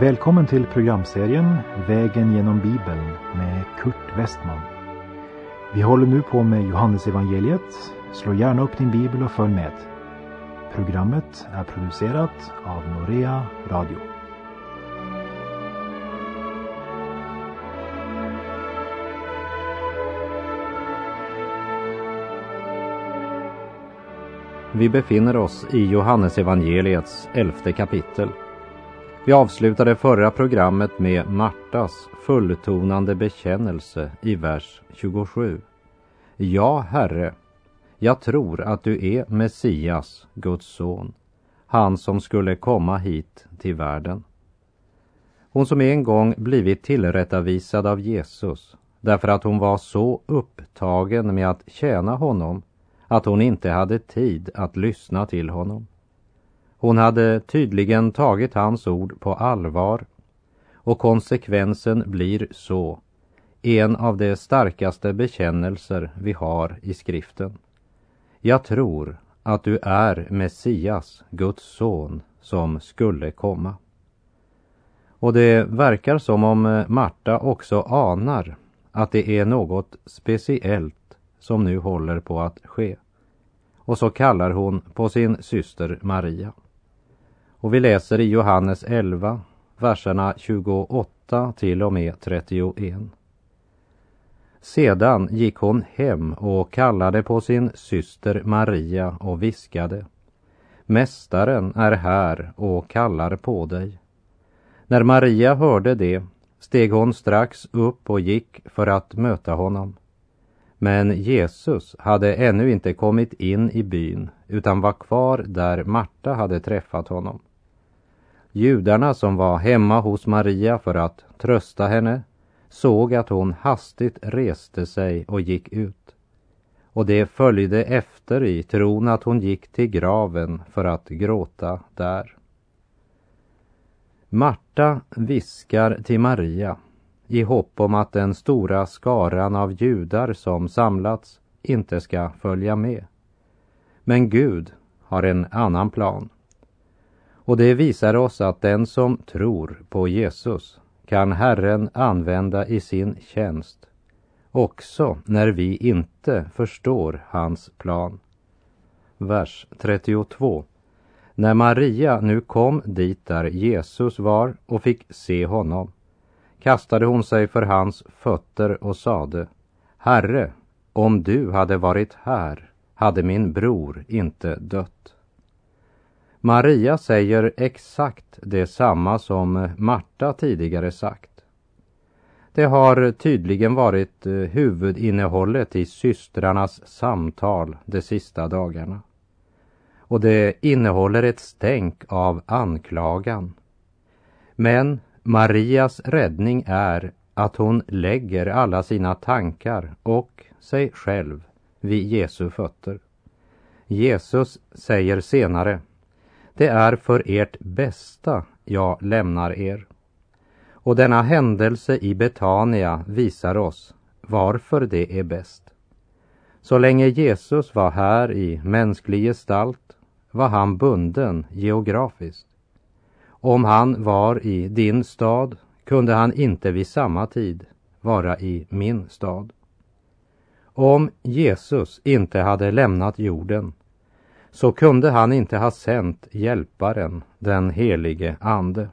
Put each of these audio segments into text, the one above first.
Välkommen till programserien Vägen genom Bibeln med Kurt Westman. Vi håller nu på med Johannesevangeliet. Slå gärna upp din bibel och följ med. Programmet är producerat av Norea Radio. Vi befinner oss i Johannesevangeliets elfte kapitel. Vi avslutade förra programmet med Martas fulltonande bekännelse i vers 27. Ja, Herre, jag tror att du är Messias, Guds son, han som skulle komma hit till världen. Hon som en gång blivit tillrättavisad av Jesus därför att hon var så upptagen med att tjäna honom att hon inte hade tid att lyssna till honom. Hon hade tydligen tagit hans ord på allvar och konsekvensen blir så en av de starkaste bekännelser vi har i skriften. Jag tror att du är Messias, Guds son, som skulle komma. Och det verkar som om eh, Marta också anar att det är något speciellt som nu håller på att ske. Och så kallar hon på sin syster Maria. Och vi läser i Johannes 11, verserna 28 till och med 31. Sedan gick hon hem och kallade på sin syster Maria och viskade. Mästaren är här och kallar på dig. När Maria hörde det steg hon strax upp och gick för att möta honom. Men Jesus hade ännu inte kommit in i byn utan var kvar där Marta hade träffat honom. Judarna som var hemma hos Maria för att trösta henne såg att hon hastigt reste sig och gick ut. Och det följde efter i tron att hon gick till graven för att gråta där. Marta viskar till Maria i hopp om att den stora skaran av judar som samlats inte ska följa med. Men Gud har en annan plan. Och det visar oss att den som tror på Jesus kan Herren använda i sin tjänst också när vi inte förstår hans plan. Vers 32. När Maria nu kom dit där Jesus var och fick se honom kastade hon sig för hans fötter och sade Herre, om du hade varit här hade min bror inte dött. Maria säger exakt detsamma som Marta tidigare sagt. Det har tydligen varit eh, huvudinnehållet i systrarnas samtal de sista dagarna. Och det innehåller ett stänk av anklagan. Men Marias räddning är att hon lägger alla sina tankar och sig själv vid Jesu fötter. Jesus säger senare, det är för ert bästa jag lämnar er. Och denna händelse i Betania visar oss varför det är bäst. Så länge Jesus var här i mänsklig gestalt var han bunden geografiskt. Om han var i din stad kunde han inte vid samma tid vara i min stad. Om Jesus inte hade lämnat jorden så kunde han inte ha sänt hjälparen, den helige Ande.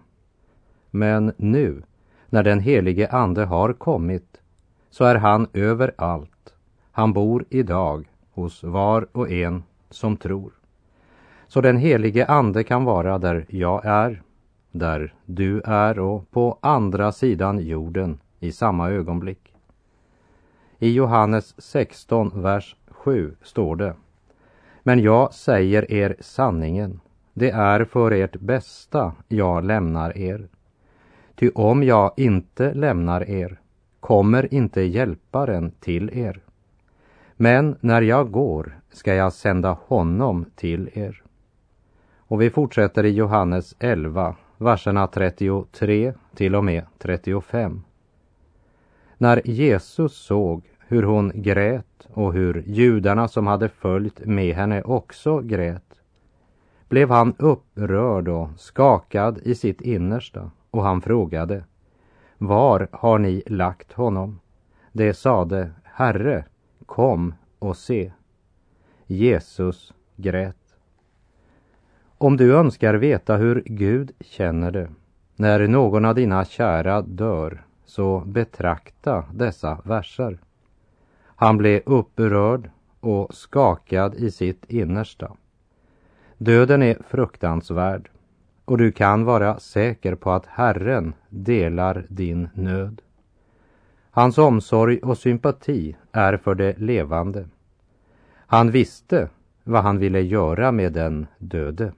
Men nu, när den helige Ande har kommit, så är han överallt. Han bor idag hos var och en som tror. Så den helige Ande kan vara där jag är där du är och på andra sidan jorden i samma ögonblick. I Johannes 16, vers 7 står det. Men jag säger er sanningen. Det är för ert bästa jag lämnar er. Ty om jag inte lämnar er kommer inte hjälparen till er. Men när jag går ska jag sända honom till er. Och vi fortsätter i Johannes 11, verserna 33 till och med 35. När Jesus såg hur hon grät och hur judarna som hade följt med henne också grät blev han upprörd och skakad i sitt innersta och han frågade Var har ni lagt honom? Det sade Herre, kom och se. Jesus grät. Om du önskar veta hur Gud känner det när någon av dina kära dör, så betrakta dessa verser. Han blev upprörd och skakad i sitt innersta. Döden är fruktansvärd och du kan vara säker på att Herren delar din nöd. Hans omsorg och sympati är för det levande. Han visste vad han ville göra med den döde.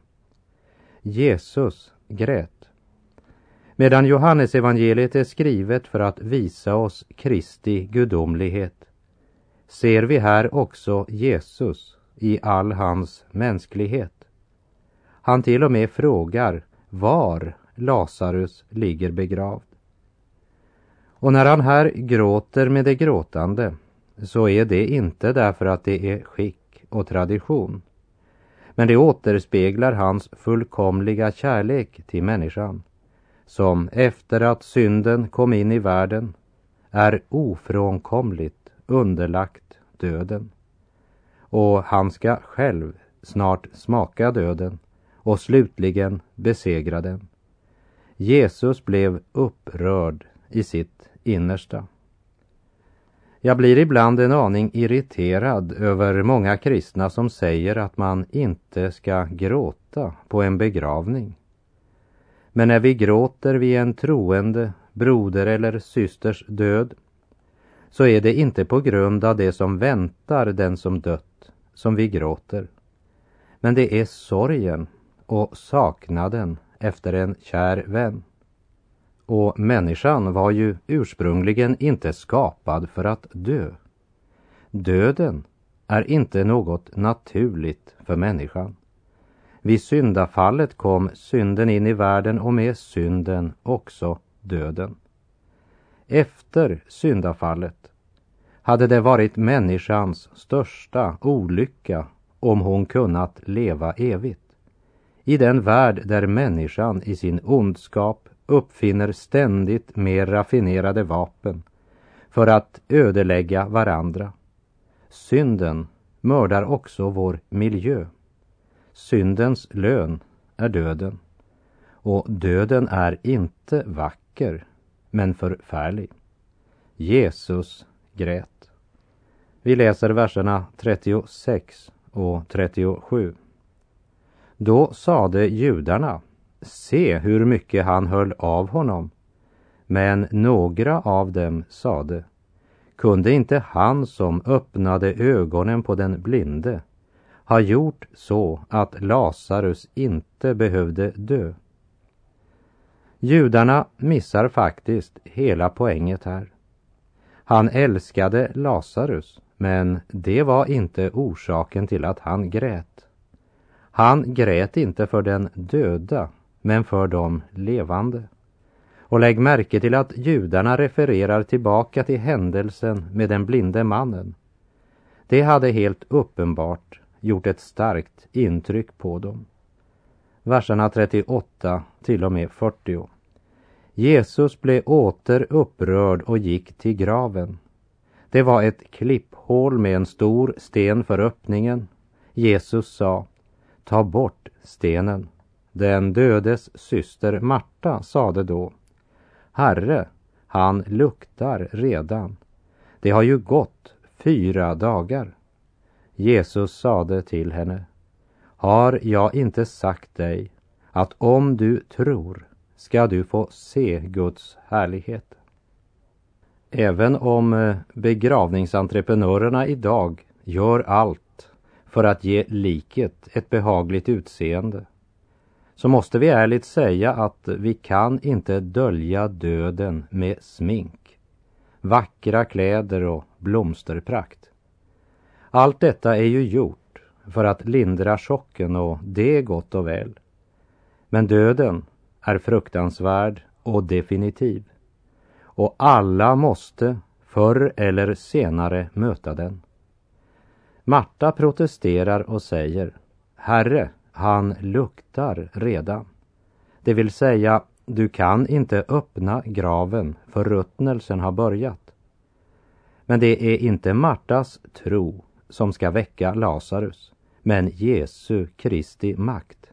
Jesus grät. Medan Johannes evangeliet är skrivet för att visa oss Kristi gudomlighet ser vi här också Jesus i all hans mänsklighet. Han till och med frågar var Lazarus ligger begravd. Och när han här gråter med det gråtande så är det inte därför att det är skick och tradition. Men det återspeglar hans fullkomliga kärlek till människan som efter att synden kom in i världen är ofrånkomligt underlagt döden. Och han ska själv snart smaka döden och slutligen besegra den. Jesus blev upprörd i sitt innersta. Jag blir ibland en aning irriterad över många kristna som säger att man inte ska gråta på en begravning. Men när vi gråter vid en troende broder eller systers död så är det inte på grund av det som väntar den som dött som vi gråter. Men det är sorgen och saknaden efter en kär vän. Och människan var ju ursprungligen inte skapad för att dö. Döden är inte något naturligt för människan. Vid syndafallet kom synden in i världen och med synden också döden. Efter syndafallet hade det varit människans största olycka om hon kunnat leva evigt. I den värld där människan i sin ondskap uppfinner ständigt mer raffinerade vapen för att ödelägga varandra. Synden mördar också vår miljö. Syndens lön är döden. Och döden är inte vacker, men förfärlig. Jesus grät. Vi läser verserna 36 och 37. Då sade judarna, se hur mycket han höll av honom. Men några av dem sade, kunde inte han som öppnade ögonen på den blinde ha gjort så att Lazarus inte behövde dö? Judarna missar faktiskt hela poänget här. Han älskade Lazarus, men det var inte orsaken till att han grät. Han grät inte för den döda, men för de levande. Och lägg märke till att judarna refererar tillbaka till händelsen med den blinde mannen. Det hade helt uppenbart gjort ett starkt intryck på dem. Verserna 38 till och med 40. Jesus blev åter upprörd och gick till graven. Det var ett klipphål med en stor sten för öppningen. Jesus sa, ta bort stenen. Den dödes syster Marta sade då, Herre, han luktar redan. Det har ju gått fyra dagar. Jesus sade till henne, har jag inte sagt dig att om du tror ska du få se Guds härlighet. Även om eh, begravningsentreprenörerna idag gör allt för att ge liket ett behagligt utseende så måste vi ärligt säga att vi kan inte dölja döden med smink, vackra kläder och blomsterprakt. Allt detta är ju gjort för att lindra chocken och det är gott och väl. Men döden är fruktansvärd och definitiv. Och alla måste förr eller senare möta den. Marta protesterar och säger Herre, han luktar redan. Det vill säga, du kan inte öppna graven för ruttnelsen har börjat. Men det är inte Martas tro som ska väcka Lazarus, men Jesu Kristi makt.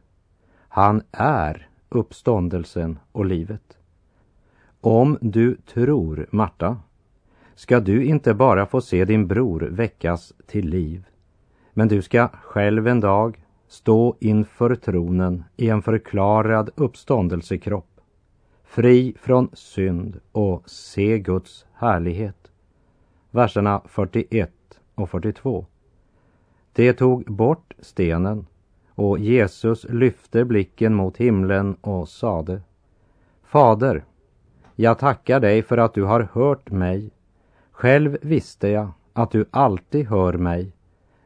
Han är uppståndelsen och livet. Om du tror, Marta, ska du inte bara få se din bror väckas till liv, men du ska själv en dag stå inför tronen i en förklarad uppståndelsekropp, fri från synd och se Guds härlighet. Verserna 41 och 42. Det tog bort stenen och Jesus lyfte blicken mot himlen och sade Fader, jag tackar dig för att du har hört mig. Själv visste jag att du alltid hör mig.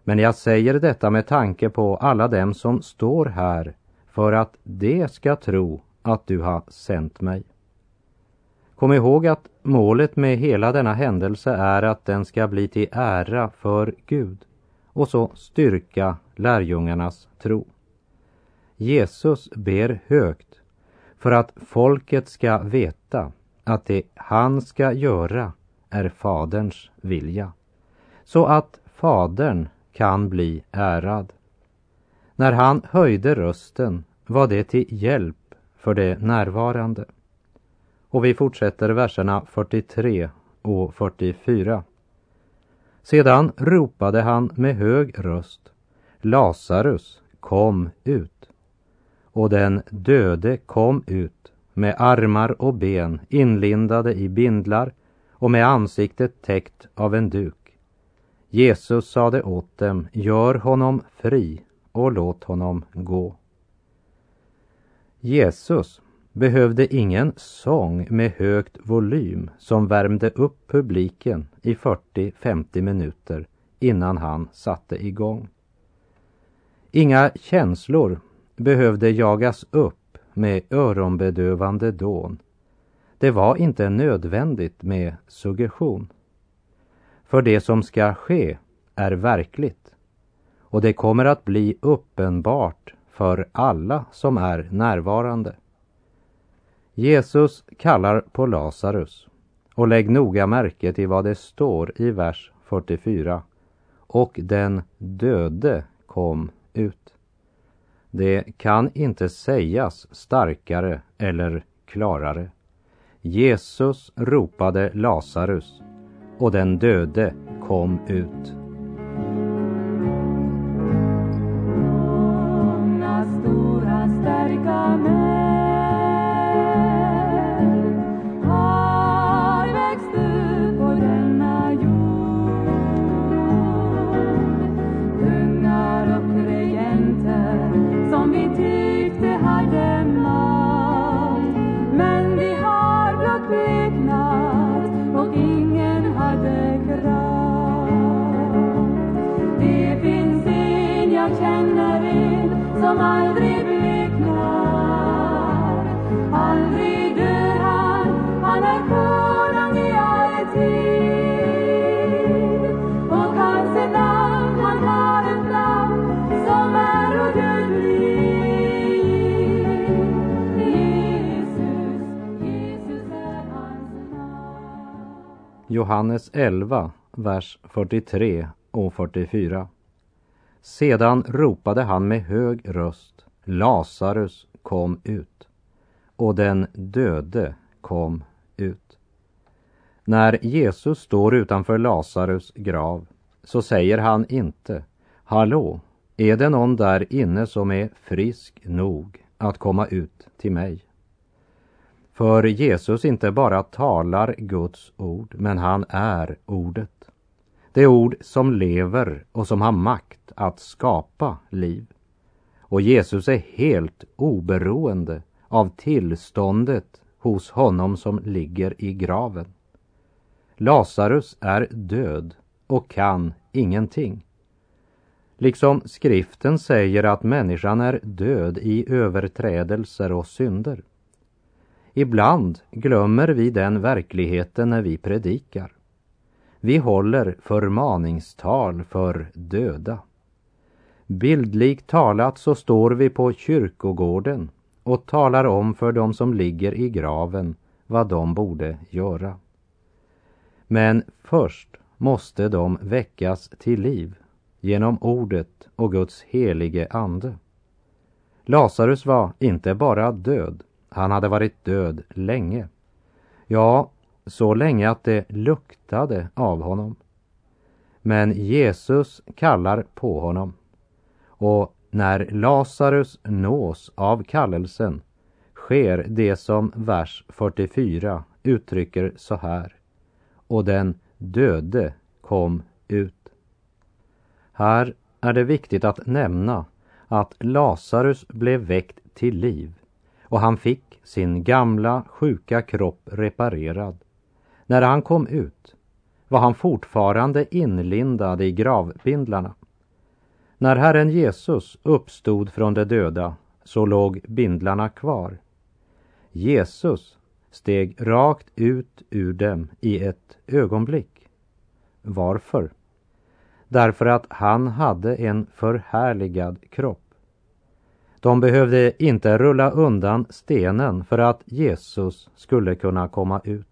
Men jag säger detta med tanke på alla dem som står här för att de ska tro att du har sänt mig. Kom ihåg att målet med hela denna händelse är att den ska bli till ära för Gud och så styrka lärjungarnas tro. Jesus ber högt för att folket ska veta att det han ska göra är Faderns vilja, så att Fadern kan bli ärad. När han höjde rösten var det till hjälp för de närvarande. Och vi fortsätter verserna 43 och 44. Sedan ropade han med hög röst Lazarus, kom ut. Och den döde kom ut med armar och ben inlindade i bindlar och med ansiktet täckt av en duk. Jesus sade åt dem, gör honom fri och låt honom gå. Jesus behövde ingen sång med högt volym som värmde upp publiken i 40-50 minuter innan han satte igång. Inga känslor behövde jagas upp med öronbedövande dån. Det var inte nödvändigt med suggestion. För det som ska ske är verkligt och det kommer att bli uppenbart för alla som är närvarande. Jesus kallar på Lazarus och lägg noga märke till vad det står i vers 44. Och den döde kom ut. Det kan inte sägas starkare eller klarare. Jesus ropade Lazarus och den döde kom ut. Som aldrig bleknar. Aldrig dör han, han är konung i all tid. Och hans namn, han har ett namn som är odödlig. Jesus, Jesus är hans namn. Johannes 11, vers 43 och 44. Sedan ropade han med hög röst, Lazarus kom ut. Och den döde kom ut. När Jesus står utanför Lazarus grav så säger han inte, Hallå, är det någon där inne som är frisk nog att komma ut till mig? För Jesus inte bara talar Guds ord, men han är ordet. Det ord som lever och som har makt att skapa liv. Och Jesus är helt oberoende av tillståndet hos honom som ligger i graven. Lazarus är död och kan ingenting. Liksom skriften säger att människan är död i överträdelser och synder. Ibland glömmer vi den verkligheten när vi predikar. Vi håller förmaningstal för döda. Bildligt talat så står vi på kyrkogården och talar om för dem som ligger i graven vad de borde göra. Men först måste de väckas till liv genom ordet och Guds helige ande. Lazarus var inte bara död, han hade varit död länge. Ja, så länge att det luktade av honom. Men Jesus kallar på honom. Och när Lazarus nås av kallelsen sker det som vers 44 uttrycker så här. Och den döde kom ut. Här är det viktigt att nämna att Lazarus blev väckt till liv och han fick sin gamla sjuka kropp reparerad. När han kom ut var han fortfarande inlindad i gravbindlarna. När Herren Jesus uppstod från de döda så låg bindlarna kvar. Jesus steg rakt ut ur dem i ett ögonblick. Varför? Därför att han hade en förhärligad kropp. De behövde inte rulla undan stenen för att Jesus skulle kunna komma ut.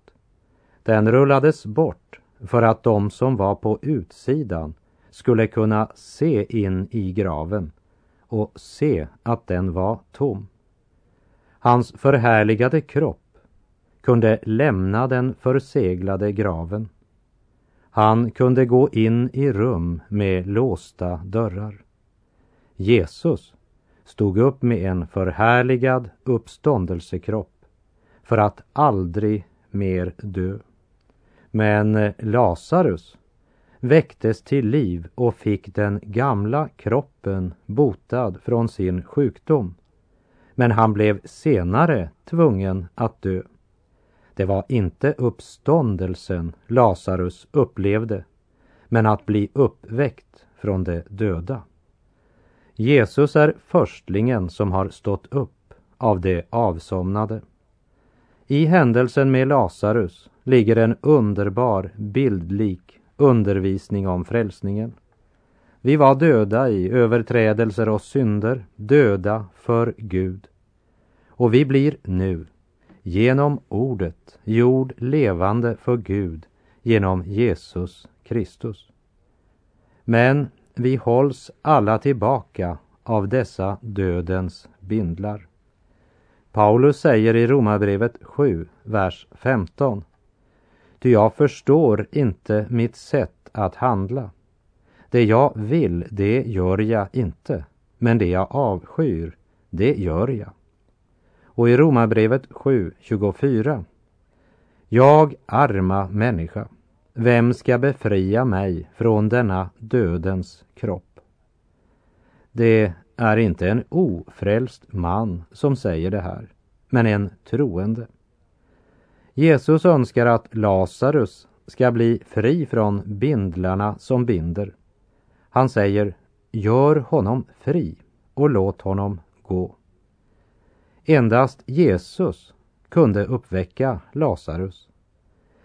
Den rullades bort för att de som var på utsidan skulle kunna se in i graven och se att den var tom. Hans förhärligade kropp kunde lämna den förseglade graven. Han kunde gå in i rum med låsta dörrar. Jesus stod upp med en förhärligad uppståndelsekropp för att aldrig mer dö. Men eh, Lazarus väcktes till liv och fick den gamla kroppen botad från sin sjukdom. Men han blev senare tvungen att dö. Det var inte uppståndelsen Lazarus upplevde, men att bli uppväckt från de döda. Jesus är förstlingen som har stått upp av de avsomnade. I händelsen med Lazarus ligger en underbar bildlik undervisning om frälsningen. Vi var döda i överträdelser och synder, döda för Gud. Och vi blir nu, genom ordet, gjord levande för Gud genom Jesus Kristus. Men vi hålls alla tillbaka av dessa dödens bindlar. Paulus säger i Romarbrevet 7, vers 15. Ty jag förstår inte mitt sätt att handla. Det jag vill, det gör jag inte, men det jag avskyr, det gör jag. Och i Romarbrevet 7, 24. Jag arma människa, vem ska befria mig från denna dödens kropp? Det är inte en ofrälst man som säger det här, men en troende. Jesus önskar att Lazarus ska bli fri från bindlarna som binder. Han säger, gör honom fri och låt honom gå. Endast Jesus kunde uppväcka Lazarus.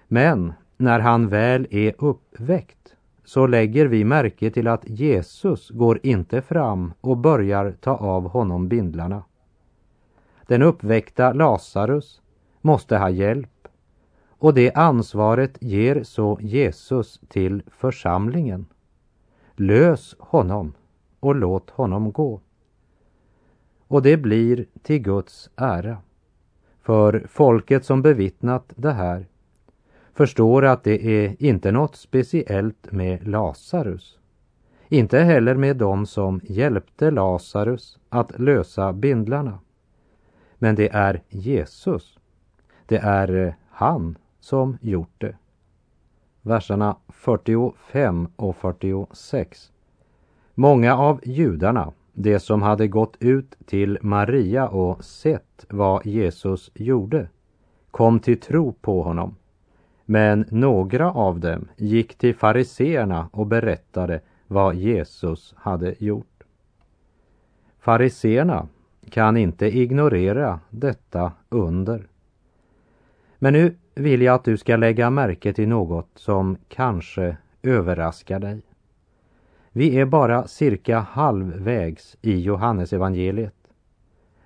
Men när han väl är uppväckt så lägger vi märke till att Jesus går inte fram och börjar ta av honom bindlarna. Den uppväckta Lazarus måste ha hjälp och det ansvaret ger så Jesus till församlingen. Lös honom och låt honom gå. Och det blir till Guds ära. För folket som bevittnat det här förstår att det är inte något speciellt med Lazarus. Inte heller med dem som hjälpte Lazarus att lösa bindlarna. Men det är Jesus. Det är eh, han som gjort det. Verserna 45 och 46. Många av judarna, de som hade gått ut till Maria och sett vad Jesus gjorde, kom till tro på honom men några av dem gick till fariseerna och berättade vad Jesus hade gjort. Fariseerna kan inte ignorera detta under. Men nu vill jag att du ska lägga märke till något som kanske överraskar dig. Vi är bara cirka halvvägs i Johannesevangeliet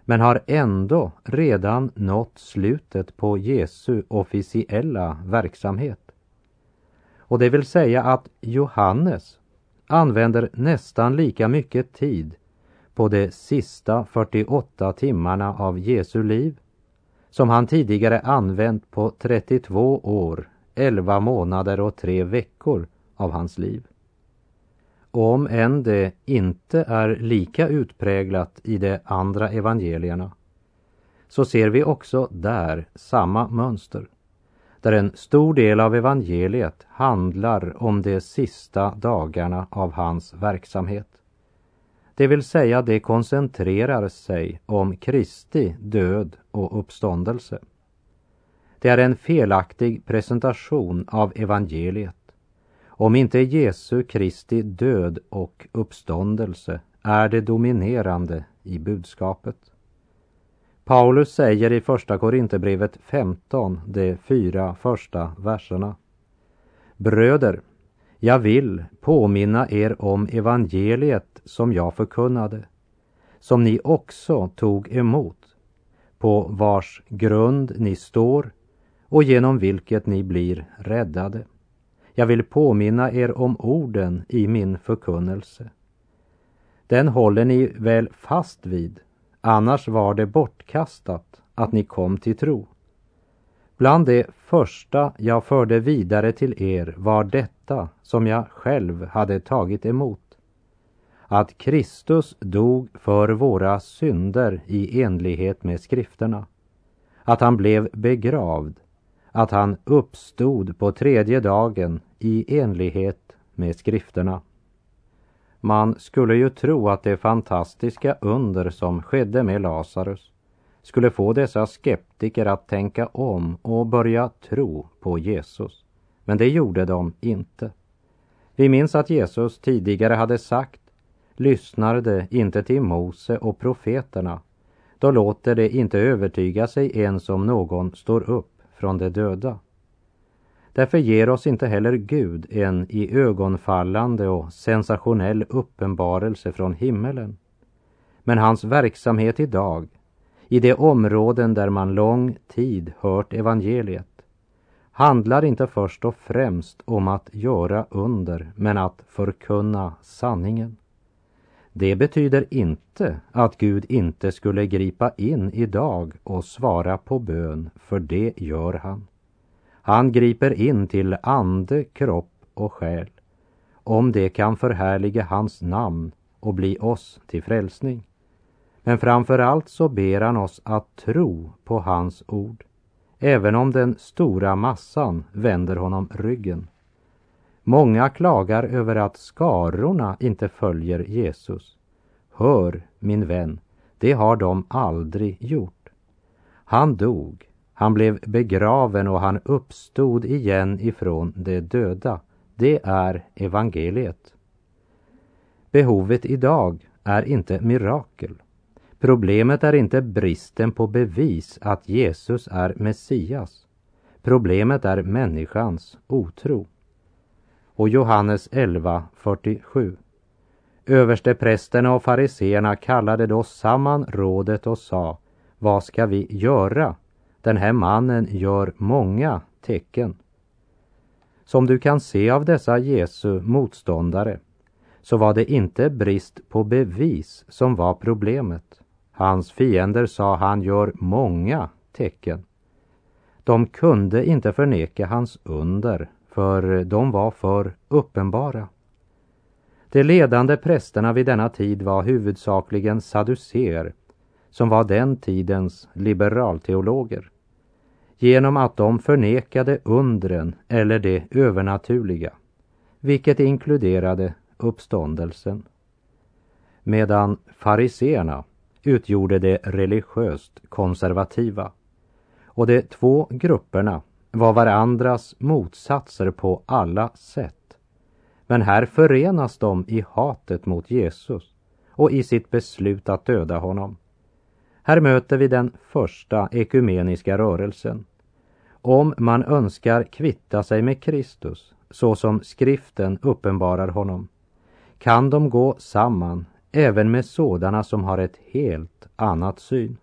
men har ändå redan nått slutet på Jesu officiella verksamhet. Och det vill säga att Johannes använder nästan lika mycket tid på de sista 48 timmarna av Jesu liv som han tidigare använt på 32 år, 11 månader och 3 veckor av hans liv. Och om än det inte är lika utpräglat i de andra evangelierna så ser vi också där samma mönster. Där en stor del av evangeliet handlar om de sista dagarna av hans verksamhet. Det vill säga det koncentrerar sig om Kristi död och uppståndelse. Det är en felaktig presentation av evangeliet om inte Jesu Kristi död och uppståndelse är det dominerande i budskapet. Paulus säger i Första Korinthierbrevet 15, de fyra första verserna. Bröder, jag vill påminna er om evangeliet som jag förkunnade, som ni också tog emot, på vars grund ni står och genom vilket ni blir räddade. Jag vill påminna er om orden i min förkunnelse. Den håller ni väl fast vid, annars var det bortkastat att ni kom till tro. Bland det första jag förde vidare till er var detta som jag själv hade tagit emot. Att Kristus dog för våra synder i enlighet med skrifterna. Att han blev begravd att han uppstod på tredje dagen i enlighet med skrifterna. Man skulle ju tro att det fantastiska under som skedde med Lazarus skulle få dessa skeptiker att tänka om och börja tro på Jesus. Men det gjorde de inte. Vi minns att Jesus tidigare hade sagt Lyssnar inte till Mose och profeterna, då låter det inte övertyga sig ens om någon står upp från de döda. Därför ger oss inte heller Gud en i ögonfallande och sensationell uppenbarelse från himmelen. Men hans verksamhet idag, i de områden där man lång tid hört evangeliet, handlar inte först och främst om att göra under, men att förkunna sanningen. Det betyder inte att Gud inte skulle gripa in idag och svara på bön, för det gör han. Han griper in till ande, kropp och själ, om det kan förhärliga hans namn och bli oss till frälsning. Men framför allt så ber han oss att tro på hans ord, även om den stora massan vänder honom ryggen. Många klagar över att skarorna inte följer Jesus. Hör, min vän, det har de aldrig gjort. Han dog, han blev begraven och han uppstod igen ifrån de döda. Det är evangeliet. Behovet idag är inte mirakel. Problemet är inte bristen på bevis att Jesus är Messias. Problemet är människans otro och Johannes 11.47. Översteprästerna och fariseerna kallade då samman rådet och sa, vad ska vi göra? Den här mannen gör många tecken. Som du kan se av dessa Jesu motståndare så var det inte brist på bevis som var problemet. Hans fiender sa han gör många tecken. De kunde inte förneka hans under för de var för uppenbara. De ledande prästerna vid denna tid var huvudsakligen saduceer, som var den tidens liberalteologer. Genom att de förnekade undren eller det övernaturliga, vilket inkluderade uppståndelsen. Medan fariseerna utgjorde det religiöst konservativa. Och de två grupperna var varandras motsatser på alla sätt. Men här förenas de i hatet mot Jesus och i sitt beslut att döda honom. Här möter vi den första ekumeniska rörelsen. Om man önskar kvitta sig med Kristus så som skriften uppenbarar honom kan de gå samman även med sådana som har ett helt annat syn.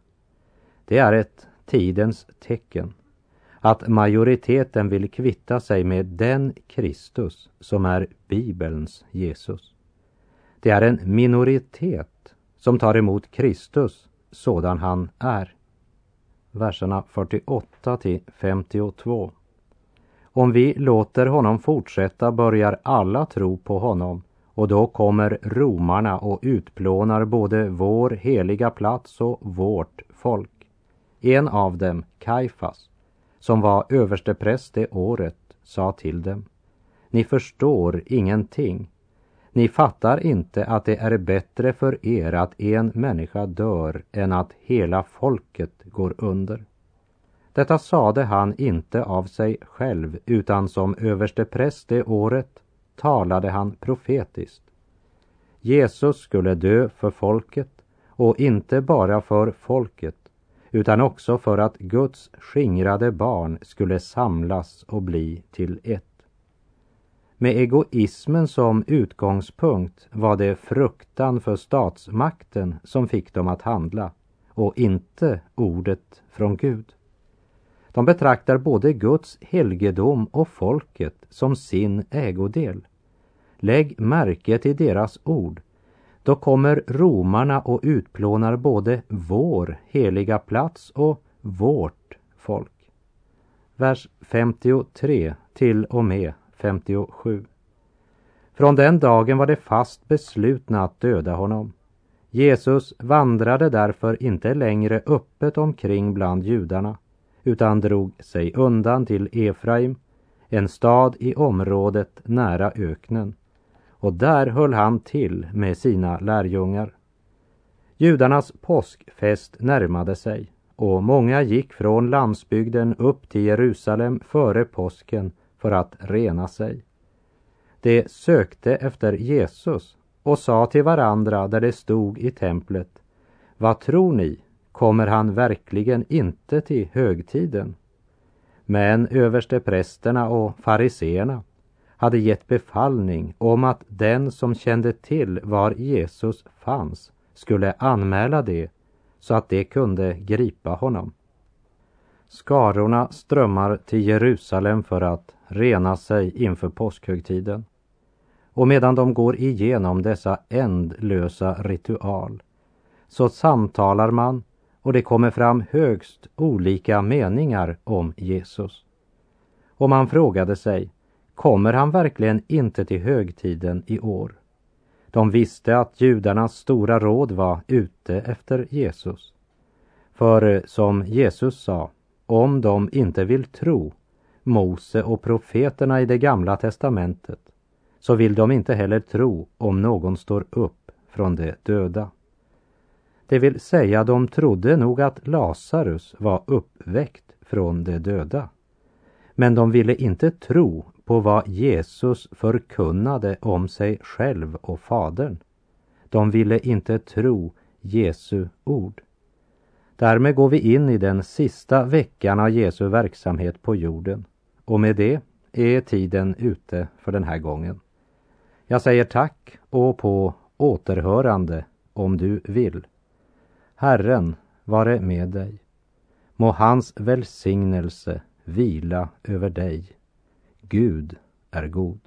Det är ett tidens tecken att majoriteten vill kvitta sig med den Kristus som är Bibelns Jesus. Det är en minoritet som tar emot Kristus sådan han är. Verserna 48 till 52. Om vi låter honom fortsätta börjar alla tro på honom och då kommer romarna och utplånar både vår heliga plats och vårt folk. En av dem, Kaifas, som var överstepräst det året, sa till dem. Ni förstår ingenting. Ni fattar inte att det är bättre för er att en människa dör än att hela folket går under. Detta sade han inte av sig själv utan som överstepräst det året talade han profetiskt. Jesus skulle dö för folket och inte bara för folket utan också för att Guds skingrade barn skulle samlas och bli till ett. Med egoismen som utgångspunkt var det fruktan för statsmakten som fick dem att handla och inte ordet från Gud. De betraktar både Guds helgedom och folket som sin ägodel. Lägg märke till deras ord. Då kommer romarna och utplånar både vår heliga plats och vårt folk. Vers 53 till och med 57. Från den dagen var det fast beslutna att döda honom. Jesus vandrade därför inte längre öppet omkring bland judarna utan drog sig undan till Efraim, en stad i området nära öknen. Och där höll han till med sina lärjungar. Judarnas påskfest närmade sig och många gick från landsbygden upp till Jerusalem före påsken för att rena sig. De sökte efter Jesus och sa till varandra där de stod i templet. Vad tror ni? Kommer han verkligen inte till högtiden? Men översteprästerna och fariseerna hade gett befallning om att den som kände till var Jesus fanns skulle anmäla det så att de kunde gripa honom. Skarorna strömmar till Jerusalem för att rena sig inför påskhögtiden. Och medan de går igenom dessa ändlösa ritual så samtalar man och det kommer fram högst olika meningar om Jesus. Och man frågade sig, kommer han verkligen inte till högtiden i år? De visste att judarnas stora råd var ute efter Jesus. För eh, som Jesus sa, om de inte vill tro Mose och profeterna i det gamla testamentet så vill de inte heller tro om någon står upp från de döda. Det vill säga, de trodde nog att Lazarus var uppväckt från de döda. Men de ville inte tro på vad Jesus förkunnade om sig själv och Fadern. De ville inte tro Jesu ord. Därmed går vi in i den sista veckan av Jesu verksamhet på jorden. Och med det är tiden ute för den här gången. Jag säger tack och på återhörande om du vill. Herren vare med dig. Må hans välsignelse vila över dig. Gud är god.